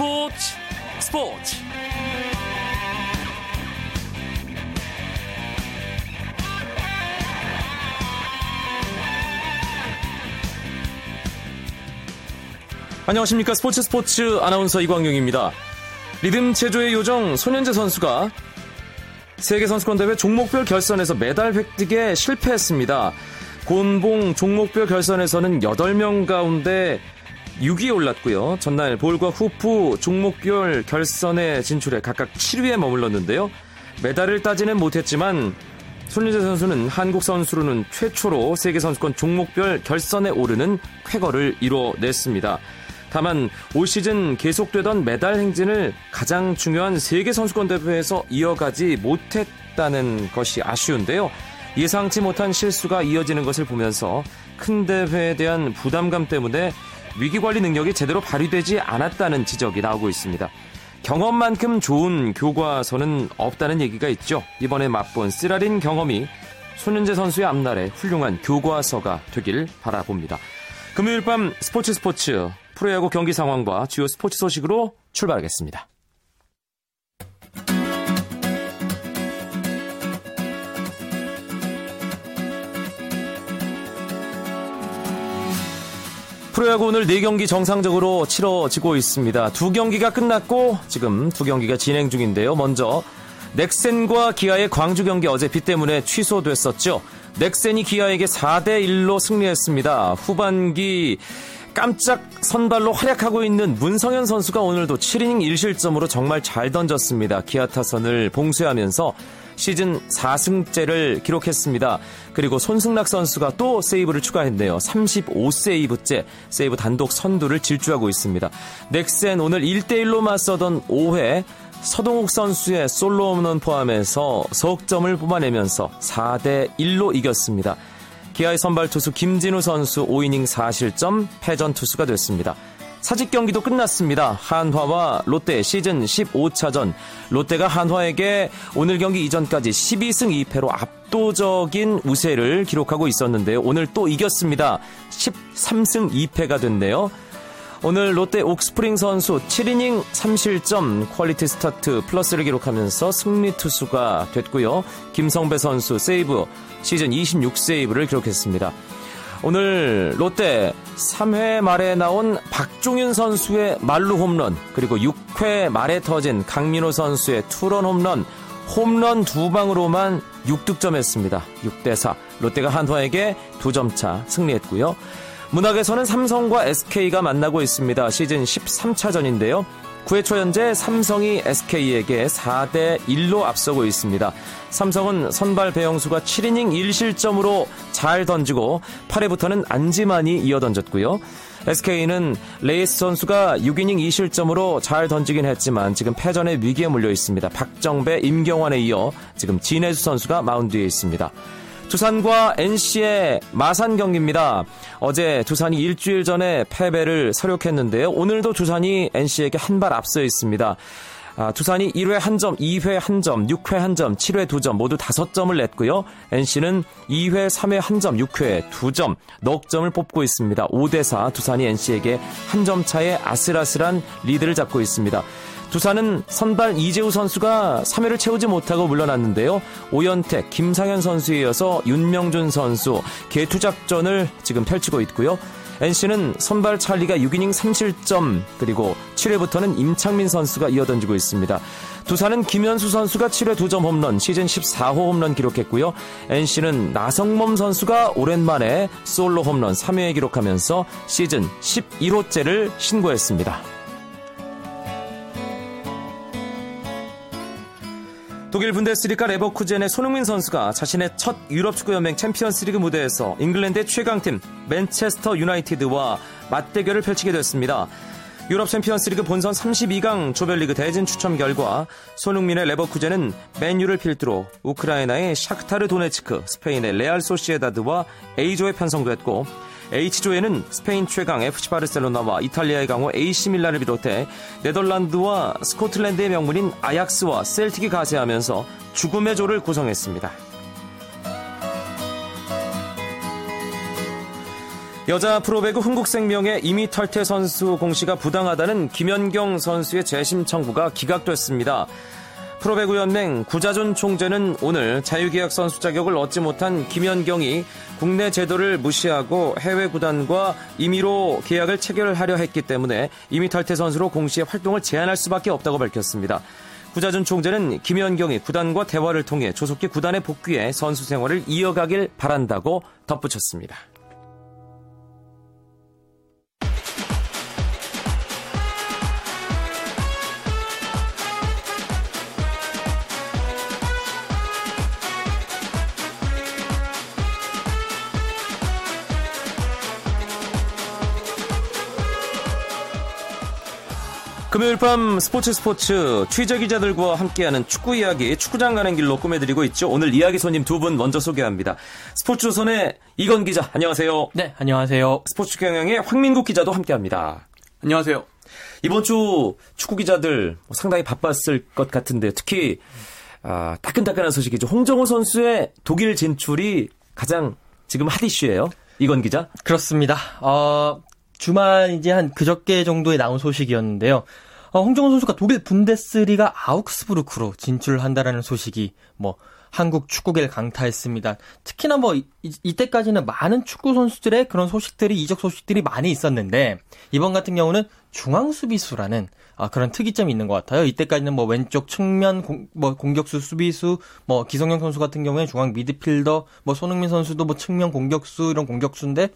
스포츠 스포츠 안녕하십니까 스포츠 스포츠 아나운서 이광용입니다. 리듬 체조의 요정 손현재 선수가 세계 선수권 대회 종목별 결선에서 메달 획득에 실패했습니다. 곤봉 종목별 결선에서는 8명 가운데 6위에 올랐고요. 전날 볼과 후프 종목별 결선에 진출해 각각 7위에 머물렀는데요. 메달을 따지는 못했지만 손윤재 선수는 한국 선수로는 최초로 세계 선수권 종목별 결선에 오르는 쾌거를 이뤄냈습니다. 다만 올 시즌 계속되던 메달 행진을 가장 중요한 세계 선수권 대회에서 이어가지 못했다는 것이 아쉬운데요. 예상치 못한 실수가 이어지는 것을 보면서 큰 대회에 대한 부담감 때문에 위기관리 능력이 제대로 발휘되지 않았다는 지적이 나오고 있습니다. 경험만큼 좋은 교과서는 없다는 얘기가 있죠. 이번에 맛본 쓰라린 경험이 손윤재 선수의 앞날에 훌륭한 교과서가 되길 바라봅니다. 금요일 밤 스포츠 스포츠 프로야구 경기 상황과 주요 스포츠 소식으로 출발하겠습니다. 프로야구 오늘 4경기 정상적으로 치러지고 있습니다. 두 경기가 끝났고 지금 두 경기가 진행 중인데요. 먼저 넥센과 기아의 광주 경기 어제 비 때문에 취소됐었죠. 넥센이 기아에게 4대 1로 승리했습니다. 후반기 깜짝 선발로 활약하고 있는 문성현 선수가 오늘도 7이닝 1실점으로 정말 잘 던졌습니다. 기아 타선을 봉쇄하면서 시즌 4승째를 기록했습니다. 그리고 손승락 선수가 또 세이브를 추가했네요. 35세이브째 세이브 단독 선두를 질주하고 있습니다. 넥센 오늘 1대1로 맞서던 5회 서동욱 선수의 솔로 홈런 포함해서 석점을 뽑아내면서 4대 1로 이겼습니다. 기아의 선발 투수 김진우 선수 5이닝 4실점 패전 투수가 됐습니다. 사직 경기도 끝났습니다. 한화와 롯데 시즌 15차전. 롯데가 한화에게 오늘 경기 이전까지 12승 2패로 압도적인 우세를 기록하고 있었는데요. 오늘 또 이겼습니다. 13승 2패가 됐네요. 오늘 롯데 옥스프링 선수 7이닝 3실점 퀄리티 스타트 플러스를 기록하면서 승리 투수가 됐고요. 김성배 선수 세이브 시즌 26세이브를 기록했습니다. 오늘 롯데 3회 말에 나온 박종윤 선수의 만루 홈런 그리고 6회 말에 터진 강민호 선수의 투런 홈런 홈런 두 방으로만 6득점했습니다. 6대4 롯데가 한화에게 2점 차 승리했고요. 문학에서는 삼성과 SK가 만나고 있습니다. 시즌 13차전인데요. 9회 초 현재 삼성이 SK에게 4대 1로 앞서고 있습니다. 삼성은 선발 배영수가 7이닝 1실점으로 잘 던지고 8회부터는 안지만이 이어 던졌고요. SK는 레이예스 선수가 6이닝 2실점으로 잘 던지긴 했지만 지금 패전의 위기에 몰려 있습니다. 박정배, 임경완에 이어 지금 진해수 선수가 마운드에 있습니다. 두산과 NC의 마산 경기입니다. 어제 두산이 일주일 전에 패배를 서력했는데요. 오늘도 두산이 NC에게 한 발 앞서 있습니다. 아, 두산이 1회 1점, 2회 1점, 6회 1점, 7회 2점 모두 5점을 냈고요. NC는 2회 3회 1점, 6회 2점, 넉 점을 뽑고 있습니다. 5대4 두산이 NC에게 한 점 차의 아슬아슬한 리드를 잡고 있습니다. 두산은 선발 이재우 선수가 3회를 채우지 못하고 물러났는데요. 오연택, 김상현 선수에 이어서 윤명준 선수 개투작전을 지금 펼치고 있고요. NC는 선발 찰리가 6이닝 3실점 그리고 7회부터는 임창민 선수가 이어던지고 있습니다. 두산은 김현수 선수가 7회 2점 홈런 시즌 14호 홈런 기록했고요. NC는 나성범 선수가 오랜만에 솔로 홈런 3회에 기록하면서 시즌 11호째를 신고했습니다. 독일 분데스리가 레버쿠젠의 손흥민 선수가 자신의 첫 유럽 축구 연맹 챔피언스리그 무대에서 잉글랜드의 최강팀 맨체스터 유나이티드와 맞대결을 펼치게 됐습니다. 유럽 챔피언스리그 본선 32강 조별리그 대진 추첨 결과 손흥민의 레버쿠젠은 맨유를 필두로 우크라이나의 샤크타르 도네츠크, 스페인의 레알 소시에다드와 A조에 편성됐고 H조에는 스페인 최강 FC 바르셀로나와 이탈리아의 강호 AC 밀란을 비롯해 네덜란드와 스코틀랜드의 명문인 아약스와 셀틱이 가세하면서 죽음의 조를 구성했습니다. 여자 프로배구 흥국생명의 이미 탈퇴 선수 공시가 부당하다는 김연경 선수의 재심 청구가 기각됐습니다. 프로배구연맹 구자준 총재는 오늘 자유계약 선수 자격을 얻지 못한 김연경이 국내 제도를 무시하고 해외 구단과 임의로 계약을 체결하려 했기 때문에 이미 탈퇴 선수로 공시의 활동을 제한할 수밖에 없다고 밝혔습니다. 구자준 총재는 김연경이 구단과 대화를 통해 조속히 구단에 복귀해 선수 생활을 이어가길 바란다고 덧붙였습니다. 금요일 밤 스포츠 스포츠 취재 기자들과 함께하는 축구 이야기 축구장 가는 길로 꾸며드리고 있죠. 오늘 이야기 손님 두 분 먼저 소개합니다. 스포츠조선의 이건 기자 안녕하세요. 네 안녕하세요. 스포츠 경영의 황민국 기자도 함께합니다. 안녕하세요. 이번 주 축구 기자들 상당히 바빴을 것 같은데 특히 아, 따끈따끈한 소식이죠. 홍정호 선수의 독일 진출이 가장 지금 핫 이슈예요. 이건 기자. 그렇습니다. 어, 주말 이제 한 그저께 정도에 나온 소식이었는데요. 어, 홍정호 선수가 독일 분데스리가 아우크스부르크로 진출한다라는 소식이 뭐 한국 축구계를 강타했습니다. 특히나 뭐 이, 이때까지는 많은 축구 선수들의 그런 소식들이 이적 소식들이 많이 있었는데 이번 같은 경우는 중앙 수비수라는 아, 그런 특이점이 있는 것 같아요. 이때까지는 뭐 왼쪽 측면 공, 뭐 공격수 수비수 뭐 기성용 선수 같은 경우에 중앙 미드필더 뭐 손흥민 선수도 뭐 측면 공격수 이런 공격수인데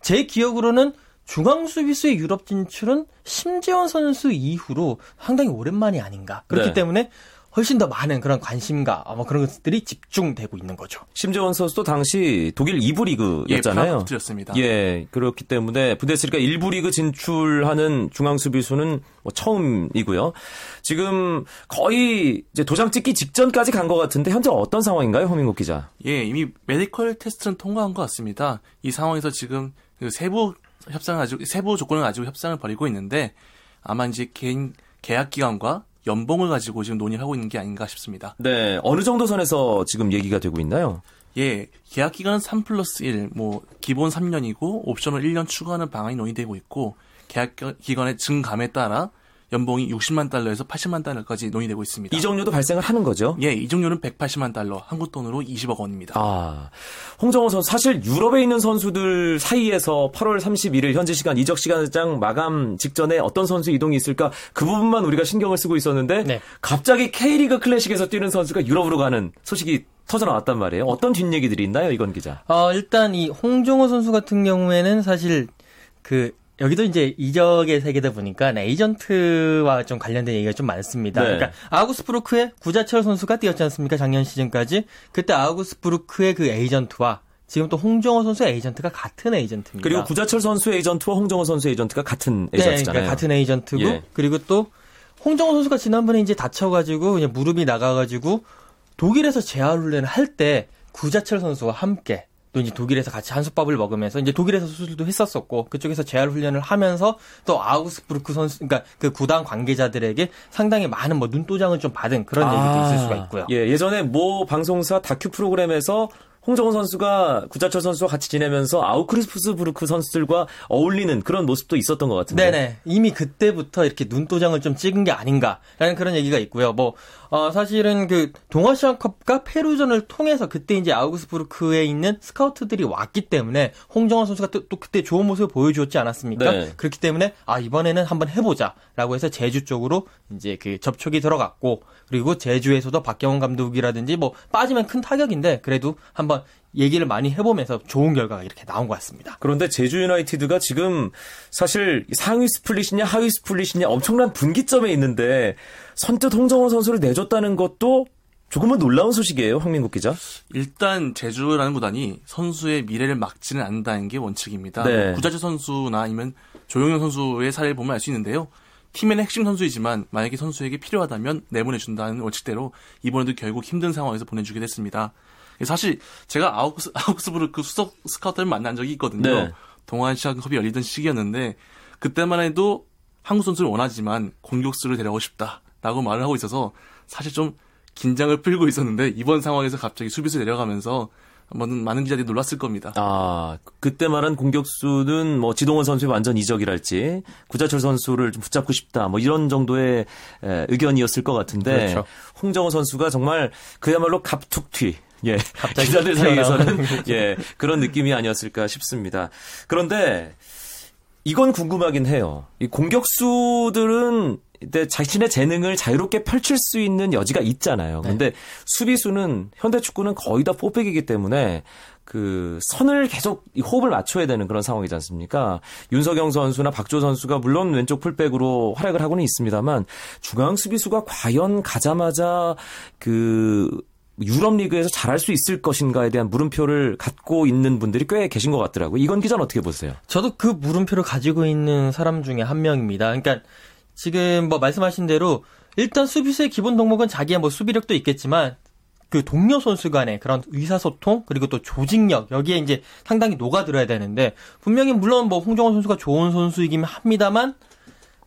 제 기억으로는 중앙 수비수의 유럽 진출은 심재원 선수 이후로 상당히 오랜만이 아닌가. 그렇기 네. 때문에 훨씬 더 많은 그런 관심과 뭐 그런 것들이 집중되고 있는 거죠. 심재원 선수도 당시 독일 2부 리그였잖아요. 예, 습니다 예, 그렇기 때문에 부데스리가 1부 리그 진출하는 중앙 수비수는 뭐 처음이고요. 지금 거의 이제 도장 찍기 직전까지 간 것 같은데 현재 어떤 상황인가요, 허민국 기자? 예, 이미 메디컬 테스트는 통과한 것 같습니다. 이 상황에서 지금 그 세부 협상을 가지고 세부 조건을 가지고 협상을 벌이고 있는데 아마 이제 개인 계약 기간과 연봉을 가지고 지금 논의를 하고 있는 게 아닌가 싶습니다. 네, 어느 정도 선에서 지금 얘기가 되고 있나요? 예, 계약 기간은 3 플러스 1, 뭐 기본 3년이고 옵션을 1년 추가하는 방안이 논의되고 있고 계약 기간의 증감에 따라 연봉이 60만 달러에서 80만 달러까지 논의되고 있습니다. 이적료도 발생을 하는 거죠? 예, 이적료는 180만 달러, 한국 돈으로 20억 원입니다. 아, 홍정호 선수 사실 유럽에 있는 선수들 사이에서 8월 31일 현지 시간 이적 시간장 마감 직전에 어떤 선수 이동이 있을까 그 부분만 우리가 신경을 쓰고 있었는데 네. 갑자기 K리그 클래식에서 뛰는 선수가 유럽으로 가는 소식이 터져 나왔단 말이에요. 어떤 뒷얘기들이 있나요, 이건 기자? 어, 일단 이 홍정호 선수 같은 경우에는 사실 그 여기도 이제 이적의 세계다 보니까 에이전트와 좀 관련된 얘기가 좀 많습니다. 네. 그러니까 아우구스부르크의 구자철 선수가 뛰었지 않습니까? 작년 시즌까지. 그때 아우구스부르크의 그 에이전트와 지금 또 홍정호 선수의 에이전트가 같은 에이전트입니다. 그리고 구자철 선수의 에이전트와 홍정호 선수의 에이전트가 같은 네, 에이전트잖아요. 네, 그러니까 같은 에이전트고 예. 그리고 또 홍정호 선수가 지난번에 이제 다쳐가지고 그냥 무릎이 나가가지고 독일에서 재활 훈련을 할 때 구자철 선수와 함께 또 이제 독일에서 같이 한솥밥을 먹으면서 이제 독일에서 수술도 했었었고 그쪽에서 재활 훈련을 하면서 또 아우스부르크 선수 그러니까 그 구단 관계자들에게 상당히 많은 뭐 눈도장을 좀 받은 그런 아, 얘기도 있을 수가 있고요. 예, 예전에 모 방송사 다큐 프로그램에서 홍정호 선수가 구자철 선수와 같이 지내면서 아우크리스푸스부르크 선수들과 어울리는 그런 모습도 있었던 것 같은데. 네네. 이미 그때부터 이렇게 눈도장을 좀 찍은 게 아닌가라는 그런 얘기가 있고요. 뭐 어, 사실은 그 동아시안컵과 페루전을 통해서 그때 이제 아우구스부르크에 있는 스카우트들이 왔기 때문에 홍정호 선수가 또, 또 그때 좋은 모습을 보여주었지 않았습니까? 네. 그렇기 때문에 아 이번에는 한번 해보자라고 해서 제주 쪽으로 이제 그 접촉이 들어갔고 그리고 제주에서도 박경원 감독이라든지 뭐 빠지면 큰 타격인데 그래도 한번 얘기를 많이 해보면서 좋은 결과가 이렇게 나온 것 같습니다. 그런데 제주 유나이티드가 지금 사실 상위 스플릿이냐 하위 스플릿이냐 엄청난 분기점에 있는데 선뜻 홍정호 선수를 내줬다는 것도 조금은 놀라운 소식이에요, 황민국 기자. 일단 제주라는 구단이 선수의 미래를 막지는 않는다는 게 원칙입니다. 네. 뭐 구자재 선수나 아니면 조용현 선수의 사례를 보면 알 수 있는데요. 팀의 핵심 선수이지만 만약에 선수에게 필요하다면 내보내준다는 원칙대로 이번에도 결국 힘든 상황에서 보내주게 됐습니다. 사실 제가 아우크스, 아우크스부르크 수석 스카우터를 만난 적이 있거든요. 네. 동아시아컵이 열리던 시기였는데 그때만 해도 한국 선수를 원하지만 공격수를 데려오고 싶다라고 말을 하고 있어서 사실 좀 긴장을 풀고 있었는데 이번 상황에서 갑자기 수비수 내려가면서 많은, 많은 기자들이 놀랐을 겁니다. 아, 그때 말한 공격수는 뭐 지동원 선수의 완전 이적이랄지 구자철 선수를 좀 붙잡고 싶다 뭐 이런 정도의 에, 의견이었을 것 같은데 그렇죠. 홍정호 선수가 정말 그야말로 갑툭튀 예, 기자들 사이에서는 예 그런 느낌이 아니었을까 싶습니다. 그런데 이건 궁금하긴 해요. 이 공격수들은 근데 자신의 재능을 자유롭게 펼칠 수 있는 여지가 있잖아요. 네. 근데 네. 수비수는 현대 축구는 거의 다 포백이기 때문에 그 선을 계속 호흡을 맞춰야 되는 그런 상황이지 않습니까? 윤석영 선수나 박조 선수가 물론 왼쪽 풀백으로 활약을 하고는 있습니다만 중앙 수비수가 과연 가자마자 그 유럽 리그에서 잘할 수 있을 것인가에 대한 물음표를 갖고 있는 분들이 꽤 계신 것 같더라고요. 이건 기자는 어떻게 보세요? 저도 그 물음표를 가지고 있는 사람 중에 한 명입니다. 그러니까 지금 뭐 말씀하신 대로 일단 수비수의 기본 덕목은 자기의 뭐 수비력도 있겠지만 그 동료 선수 간의 그런 의사소통 그리고 또 조직력 여기에 이제 상당히 녹아들어야 되는데 분명히 물론 뭐 홍정원 선수가 좋은 선수이긴 합니다만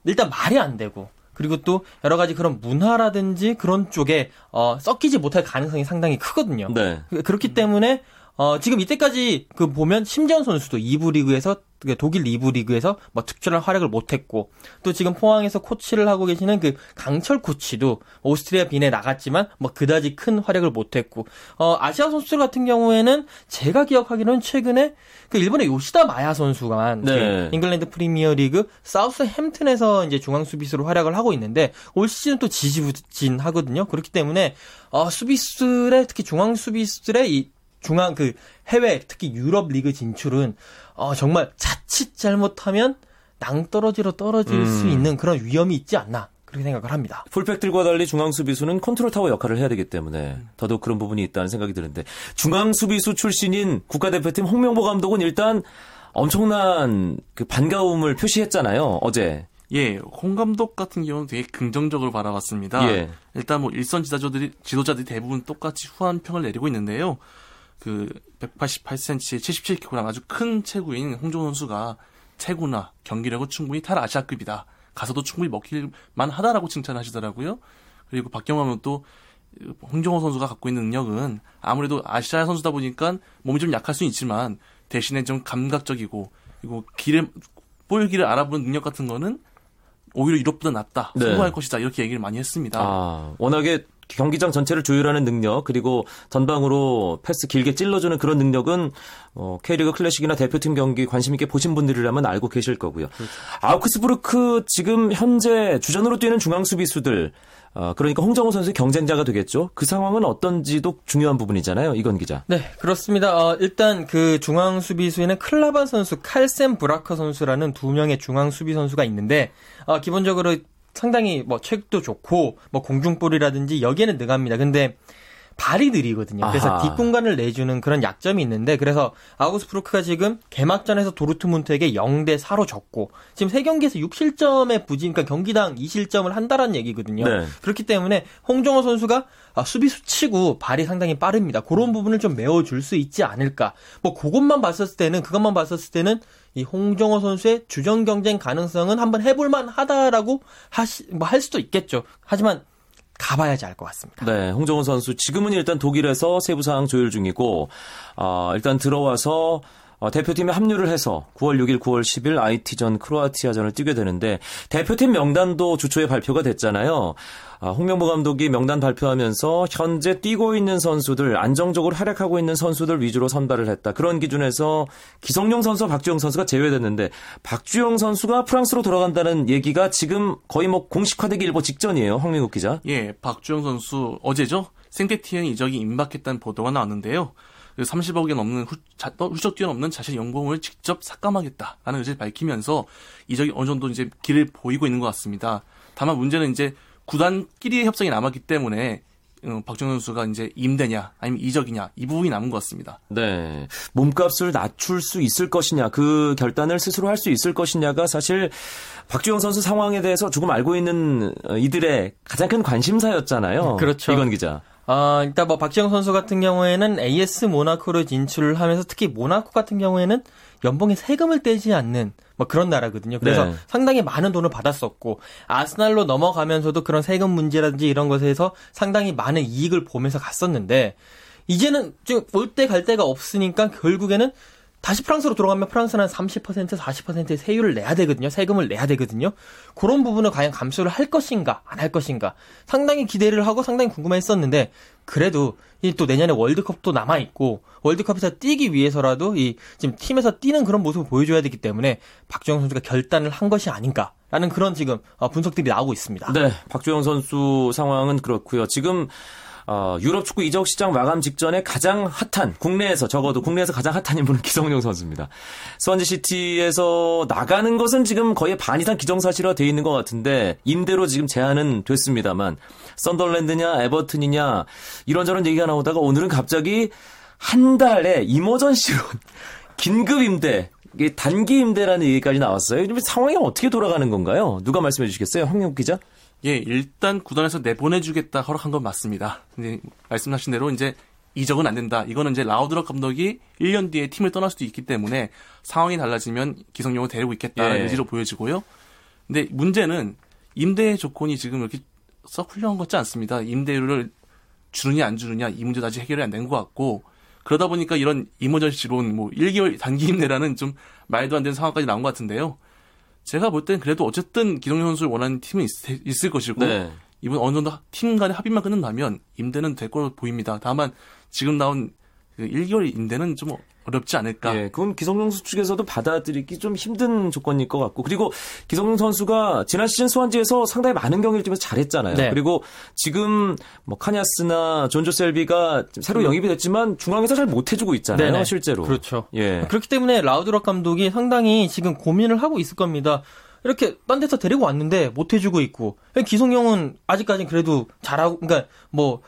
일단 말이 안 되고 그리고 또 여러 가지 그런 문화라든지 그런 쪽에 어 섞이지 못할 가능성이 상당히 크거든요. 네. 그렇기 때문에 어, 지금 이때까지 그 보면 심재원 선수도 2부 리그에서 그 독일 2부 리그에서 뭐 특출한 활약을 못했고 또 지금 포항에서 코치를 하고 계시는 그 강철 코치도 오스트리아 빈에 나갔지만 뭐 그다지 큰 활약을 못했고 어 아시아 선수들 같은 경우에는 제가 기억하기로는 최근에 그 일본의 요시다 마야 선수가 네. 그 잉글랜드 프리미어리그 사우스 햄튼에서 이제 중앙 수비수로 활약을 하고 있는데 올 시즌 또 지지부진하거든요. 그렇기 때문에 어 수비수들의 특히 중앙 수비수들의 이 중앙 그 해외 특히 유럽 리그 진출은 어 정말 자칫 잘못하면 낭떠러지로 떨어질 음. 수 있는 그런 위험이 있지 않나 그렇게 생각을 합니다. 풀백들과 달리 중앙 수비수는 컨트롤 타워 역할을 해야 되기 때문에 더더욱 그런 부분이 있다는 생각이 드는데 중앙 수비수 출신인 국가대표팀 홍명보 감독은 일단 엄청난 그 반가움을 표시했잖아요 어제. 예, 홍 감독 같은 경우는 되게 긍정적으로 바라봤습니다. 예. 일단 뭐 일선 지도자들이 지도자들이 대부분 똑같이 후한 평을 내리고 있는데요. 그 188cm, 77kg 아주 큰 체구인 홍정호 선수가 체구나 경기력은 충분히 탈 아시아급이다. 가서도 충분히 먹힐만 하다라고 칭찬하시더라고요. 그리고 박경화는 또 홍정호 선수가 갖고 있는 능력은 아무래도 아시아 선수다 보니까 몸이 좀 약할 수는 있지만 대신에 좀 감각적이고 그리고 길을 볼 길을 알아보는 능력 같은 거는 오히려 유럽보다 낫다. 네. 성공할 것이다. 이렇게 얘기를 많이 했습니다. 아, 워낙에 경기장 전체를 조율하는 능력 그리고 전방으로 패스 길게 찔러주는 그런 능력은 어, K리그 클래식이나 대표팀 경기 관심 있게 보신 분들이라면 알고 계실 거고요. 그렇죠. 아우크스부르크 지금 현재 주전으로 뛰는 중앙 수비수들 어, 그러니까 홍정호 선수의 경쟁자가 되겠죠. 그 상황은 어떤지도 중요한 부분이잖아요. 이건 기자. 네, 그렇습니다. 어, 일단 그 중앙 수비수에는 클라바 선수, 칼센 브라커 선수라는 두 명의 중앙 수비 선수가 있는데 어, 기본적으로 상당히 뭐 책도 좋고 뭐 공중볼이라든지 여기에는 능합니다. 근데 발이 느리거든요. 그래서 아하. 뒷공간을 내주는 그런 약점이 있는데 그래서 아우스프루크가 지금 개막전에서 도르트문트에게 0대 4로 졌고 지금 세 경기에서 6실점의 부진 그러니까 경기당 2실점을 한다라는 얘기거든요. 네. 그렇기 때문에 홍정호 선수가 아, 수비수 치고 발이 상당히 빠릅니다. 그런 부분을 좀 메워 줄 수 있지 않을까. 뭐 그것만 봤었을 때는 그것만 봤었을 때는 이 홍정호 선수의 주전 경쟁 가능성은 한번 해볼 만 하다라고 하시 뭐 할 수도 있겠죠. 하지만 가봐야지 알 것 같습니다. 네, 홍정호 선수 지금은 일단 독일에서 세부 사항 조율 중이고 어, 일단 들어와서 어, 대표팀에 합류를 해서 9월 6일, 9월 10일 IT전 크로아티아전을 뛰게 되는데 대표팀 명단도 주초에 발표가 됐잖아요. 아, 홍명보 감독이 명단 발표하면서 현재 뛰고 있는 선수들, 안정적으로 활약하고 있는 선수들 위주로 선발을 했다. 그런 기준에서 기성용 선수, 박주영 선수가 제외됐는데 박주영 선수가 프랑스로 돌아간다는 얘기가 지금 거의 뭐 공식화되기 일보 직전이에요. 황민국 기자. 예, 박주영 선수 어제죠. 생태티엔 이적이 임박했다는 보도가 나왔는데요. 30억이 넘는 후, 자, 훌쩍 뛰어넘는 자신의 연봉을 직접 삭감하겠다라는 의지를 밝히면서 이적이 어느 정도 이제 길을 보이고 있는 것 같습니다. 다만 문제는 이제 구단끼리의 협상이 남았기 때문에 어, 박정 선수가 이제 임대냐 아니면 이적이냐 이 부분이 남은 것 같습니다. 네, 몸값을 낮출 수 있을 것이냐 그 결단을 스스로 할 수 있을 것이냐가 사실 박주영 선수 상황에 대해서 조금 알고 있는 어, 이들의 가장 큰 관심사였잖아요. 그렇죠. 이건 기자. 어, 일단 뭐 박지영 선수 같은 경우에는 AS 모나코로 진출을 하면서 특히 모나코 같은 경우에는 연봉에 세금을 떼지 않는 뭐 그런 나라거든요. 그래서 네. 상당히 많은 돈을 받았었고 아스날로 넘어가면서도 그런 세금 문제라든지 이런 것에서 상당히 많은 이익을 보면서 갔었는데 이제는 올때 갈 데가 없으니까 결국에는 다시 프랑스로 돌아가면 프랑스는 한 30%, 40%의 세율을 내야 되거든요. 세금을 내야 되거든요. 그런 부분을 과연 감수를 할 것인가, 안 할 것인가. 상당히 기대를 하고 상당히 궁금했었는데, 그래도 이 또 내년에 월드컵도 남아 있고, 월드컵에서 뛰기 위해서라도 이 지금 팀에서 뛰는 그런 모습을 보여줘야 되기 때문에 박주영 선수가 결단을 한 것이 아닌가. 라는 그런 지금 어, 분석들이 나오고 있습니다. 네. 박주영 선수 상황은 그렇고요. 지금 어, 유럽 축구 이적 시장 마감 직전에 가장 핫한 국내에서 적어도 국내에서 가장 핫한 인물은 기성용 선수입니다. 스완지 시티에서 나가는 것은 지금 거의 반 이상 기정사실화 돼 있는 것 같은데 임대로 지금 제한은 됐습니다만 썬덜랜드냐 에버튼이냐 이런저런 얘기가 나오다가 오늘은 갑자기 한 달에 이머전시로 긴급 임대 단기 임대라는 얘기까지 나왔어요. 상황이 어떻게 돌아가는 건가요? 누가 말씀해 주시겠어요? 황영 기자? 예, 일단 구단에서 내보내주겠다 허락한 건 맞습니다. 근데 말씀하신 대로 이제 이적은 안 된다. 이거는 이제 라우드럭 감독이 1년 뒤에 팀을 떠날 수도 있기 때문에 상황이 달라지면 기성용을 데리고 있겠다는 예. 의지로 보여지고요. 근데 문제는 임대 조건이 지금 이렇게 썩 훌륭한 것 같지 않습니다. 임대료를 주느냐 안 주느냐 이 문제도 아직 해결이 안 된 것 같고 그러다 보니까 이런 이머전시론 뭐 1개월 단기 임대라는 좀 말도 안 되는 상황까지 나온 것 같은데요. 제가 볼 땐 그래도 어쨌든 기동현 선수를 원하는 팀은 있, 을 것이고 네. 이번 어느 정도 팀 간의 합의만 끝난다면 임대는 될 걸로 보입니다. 다만 지금 나온 그 1개월 임대는 좀 어렵지 않을까. 예, 그건 기성용 선수 측에서도 받아들이기 좀 힘든 조건일 것 같고 그리고 기성용 선수가 지난 시즌 수완지에서 상당히 많은 경기를 뛰면서 잘했잖아요. 네. 그리고 지금 뭐 카냐스나 존조 셀비가 새로 음. 영입이 됐지만 중앙에서 잘 못 해주고 있잖아요. 네네. 실제로. 그렇죠. 예. 그렇기 때문에 라우드럽 감독이 상당히 지금 고민을 하고 있을 겁니다. 이렇게 딴 데서 데리고 왔는데 못 해주고 있고 기성용은 아직까지는 그래도 잘하고 그러니까 뭐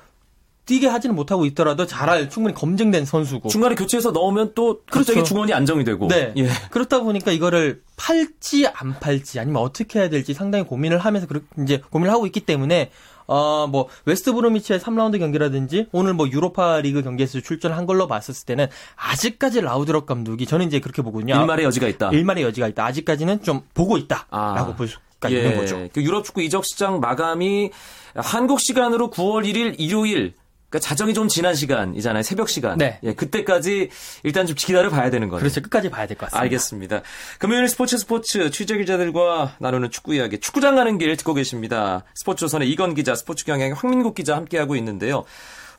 뛰게 하지는 못하고 있더라도 잘할 충분히 검증된 선수고 중간에 교체해서 넣으면 또 갑자기 그렇죠. 중원이 안정이 되고 네 예. 그렇다 보니까 이거를 팔지 안 팔지 아니면 어떻게 해야 될지 상당히 고민을 하면서 이제 고민을 하고 있기 때문에 어, 뭐, 웨스트 브로미치의 3라운드 경기라든지, 오늘 뭐, 유로파 리그 경기에서 출전한 걸로 봤었을 때는, 아직까지 라우드럭 감독이, 저는 이제 그렇게 보거든요. 일말의 여지가 있다. 일말의 여지가 있다. 아직까지는 좀 보고 있다. 아. 라고 볼 수가 예. 있는 거죠. 그 유럽 축구 이적 시장 마감이 한국 시간으로 9월 1일 일요일 그러니까 자정이 좀 지난 시간이잖아요. 새벽 시간. 네. 예, 그때까지 일단 좀 기다려 봐야 되는 거예요. 그렇죠. 끝까지 봐야 될 것 같습니다. 알겠습니다. 금요일 스포츠 스포츠 취재 기자들과 나누는 축구 이야기. 축구장 가는 길 듣고 계십니다. 스포츠 조선의 이건 기자, 스포츠 경향의 황민국 기자 함께하고 있는데요.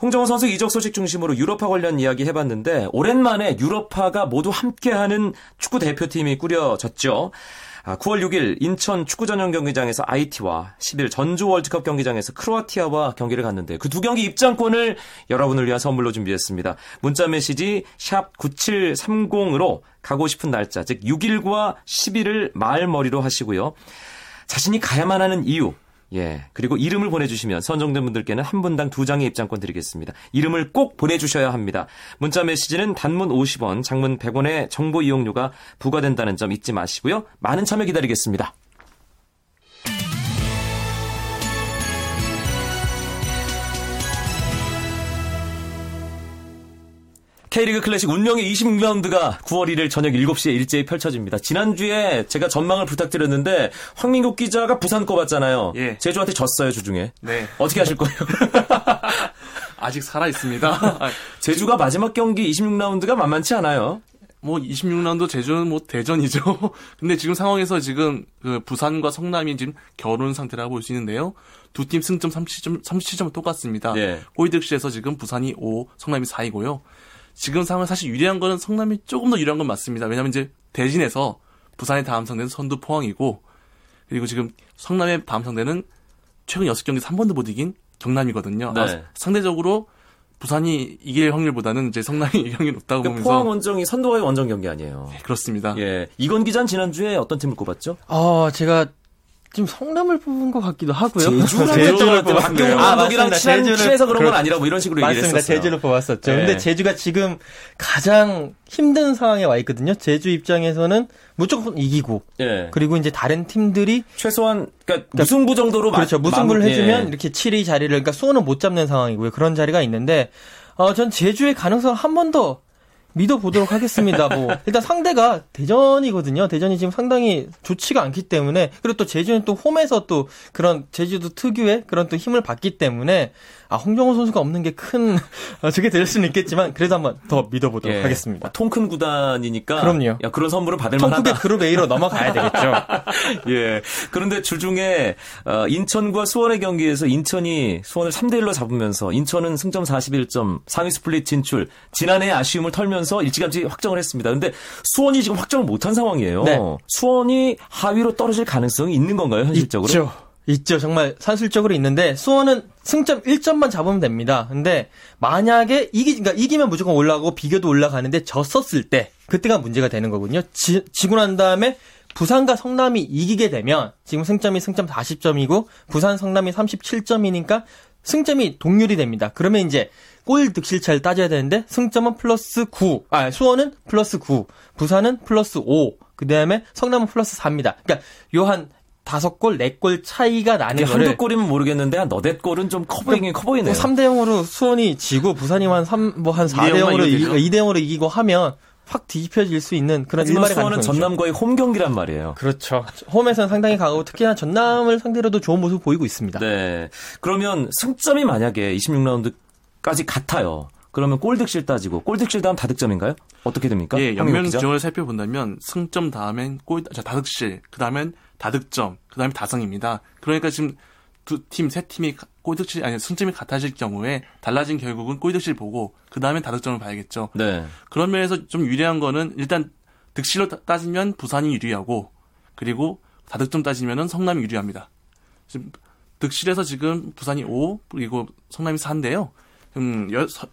홍정호 선수 이적 소식 중심으로 유럽파 관련 이야기 해봤는데 오랜만에 유럽파가 모두 함께하는 축구 대표팀이 꾸려졌죠. 9월 아, 6일 인천 축구 전용 경기장에서 IT와 10일 전주 월드컵 경기장에서 크로아티아와 경기를 갔는데 그 두 경기 입장권을 여러분을 위한 선물로 준비했습니다. 문자 메시지 샵 9730으로 가고 싶은 날짜 즉 6일과 10일을 말머리로 하시고요. 자신이 가야만 하는 이유 예. 그리고 이름을 보내주시면 선정된 분들께는 한 분당 두 장의 입장권 드리겠습니다. 이름을 꼭 보내주셔야 합니다. 문자 메시지는 단문 50원, 장문 100원의 정보 이용료가 부과된다는 점 잊지 마시고요. 많은 참여 기다리겠습니다. K리그 클래식 운명의 26라운드가 9월 1일 저녁 7시에 일제히 펼쳐집니다. 지난주에 제가 전망을 부탁드렸는데 황민국 기자가 부산 꼽았잖아요. 예. 제주한테 졌어요, 주중에. 네. 어떻게 하실 거예요? 아직 살아 있습니다. 제주가 마지막 경기 26라운드가 만만치 않아요. 뭐 26라운드 제주는 뭐 대전이죠. 근데 지금 상황에서 지금 그 부산과 성남이 지금 결혼 상태라고 볼 수 있는데요. 두 팀 승점 30점 37점 똑같습니다. 네. 호이득시에서 지금 부산이 5, 성남이 4이고요. 지금 상황 사실 유리한 거는 성남이 조금 더 유리한 건 맞습니다. 왜냐하면 이제 대진에서 부산의 다음 상대는 선두 포항이고 그리고 지금 성남의 다음 상대는 최근 6경기 3번도 못 이긴 경남이거든요. 네. 아, 상대적으로 부산이 이길 확률보다는 이제 성남이 이길 확률이 높다고 그러니까 보면서 포항 원정이 선두와의 원정 경기 아니에요. 네, 그렇습니다. 예. 이건 기자는 지난주에 어떤 팀을 꼽았죠? 어, 제가 지금 성남을 뽑은 것 같기도 하고요. 제주를 뽑았네요. 아, 감독이랑 친한, 친해서 그런 건 아니라 뭐 이런 식으로 얘기를 했었어요. 제주를 뽑았었죠. 네. 근데 제주가 지금 가장 힘든 상황에 와 있거든요. 제주 입장에서는 무조건 이기고 네. 그리고 이제 다른 팀들이 최소한 그러니까 무승부 정도로 그렇죠. 무승부를 마, 해주면 예. 이렇게 7위 자리를 그러니까 수원은 못 잡는 상황이고요. 그런 자리가 있는데 어, 전 제주의 가능성 한 번 더 믿어보도록 하겠습니다. 뭐 일단 상대가 대전이거든요. 대전이 지금 상당히 좋지가 않기 때문에 그리고 또 제주는 또 홈에서 또 그런 제주도 특유의 그런 또 힘을 받기 때문에 아 홍정호 선수가 없는 게 큰 저게 될 수는 있겠지만 그래도 한번 더 믿어보도록 예. 하겠습니다. 통 큰 구단이니까 그럼요. 야, 그런 선물을 받을 만하다. 통크의 그룹 A로 넘어가야 되겠죠. 예. 그런데 주중에 어, 인천과 수원의 경기에서 인천이 수원을 3대 1로 잡으면서 인천은 승점 41점, 상위 스플릿 진출, 지난해 아쉬움을 털면서 일찌감치 확정을 했습니다. 근데 수원이 지금 확정을 못한 상황이에요. 네. 수원이 하위로 떨어질 가능성이 있는 건가요, 현실적으로? 있죠. 있죠. 정말 산술적으로 있는데 수원은 승점 1점만 잡으면 됩니다. 근데 만약에 이기 그러니까 이기면 무조건 올라가고 비겨도 올라가는데 졌었을 때 그때가 문제가 되는 거거든요. 지, 지고 난 다음에 부산과 성남이 이기게 되면 지금 승점이 승점 40점이고 부산 성남이 37점이니까 승점이 동률이 됩니다. 그러면 이제 골 득실차를 따져야 되는데 승점은 플러스 9, 아 수원은 플러스 9, 부산은 플러스 5, 그 다음에 성남은 플러스 4입니다. 그러니까 요 한 다섯 골, 네 골 차이가 나는 거를 한두 골이면 모르겠는데 한 너댓 골은 좀 커 보이긴 커 보이네요. 뭐 3대 0으로 수원이 지고 부산이 한 3, 뭐 한 4대 0으로 이기고 2대 0으로 이기고 하면 확 뒤집혀질 수 있는 그런 일말의 수원은 전남과의 홈 경기란 말이에요. 그렇죠. 홈에서는 상당히 강하고 특히나 전남을 상대로도 좋은 모습 보이고 있습니다. 네. 그러면 승점이 만약에 26라운드까지 같아요. 그러면 골득실 따지고 골득실 다음 다득점인가요? 어떻게 됩니까? 예, 연면지을 살펴본다면 승점 다음엔 골 다득실, 그 다음엔 다득점, 그 다음에 다성입니다. 그러니까 지금 두 팀, 세 팀이 골득실, 아니, 승점이 같아질 경우에 달라진 결국은 골득실 보고, 그 다음에 다득점을 봐야겠죠. 네. 그런 면에서 좀 유리한 거는 일단 득실로 따지면 부산이 유리하고, 그리고 다득점 따지면은 성남이 유리합니다. 지금 득실에서 지금 부산이 5, 그리고 성남이 4인데요. 음, 여, 서,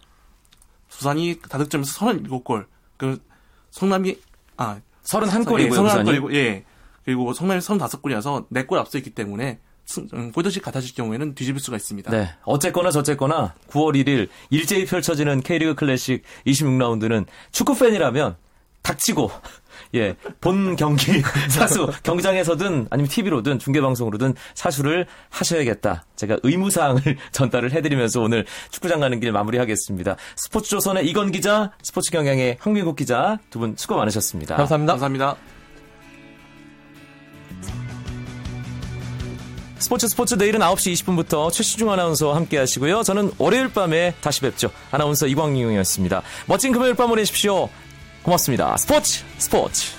부산이 다득점에서 37골, 그 성남이, 아, 31골이고요, 예. 예. 그리고 성남이 35골이어서 4골 앞서 있기 때문에 골드식 같아질 경우에는 뒤집을 수가 있습니다. 네. 어쨌거나 저쨌거나 9월 1일 일제히 펼쳐지는 K리그 클래식 26라운드는 축구 팬이라면 닥치고 예, 본 경기 사수 경기장에서든 아니면 TV로든 중계 방송으로든 사수를 하셔야겠다. 제가 의무 사항을 전달을 해 드리면서 오늘 축구장 가는 길 마무리하겠습니다. 스포츠 조선의 이건 기자, 스포츠 경향의 황민국 기자 두 분 수고 많으셨습니다. 감사합니다. 감사합니다. 스포츠 스포츠 내일은 9시 20분부터 최시중 아나운서와 함께 하시고요. 저는 월요일 밤에 다시 뵙죠. 아나운서 이광용이었습니다. 멋진 금요일 밤 보내십시오. 고맙습니다. 스포츠 스포츠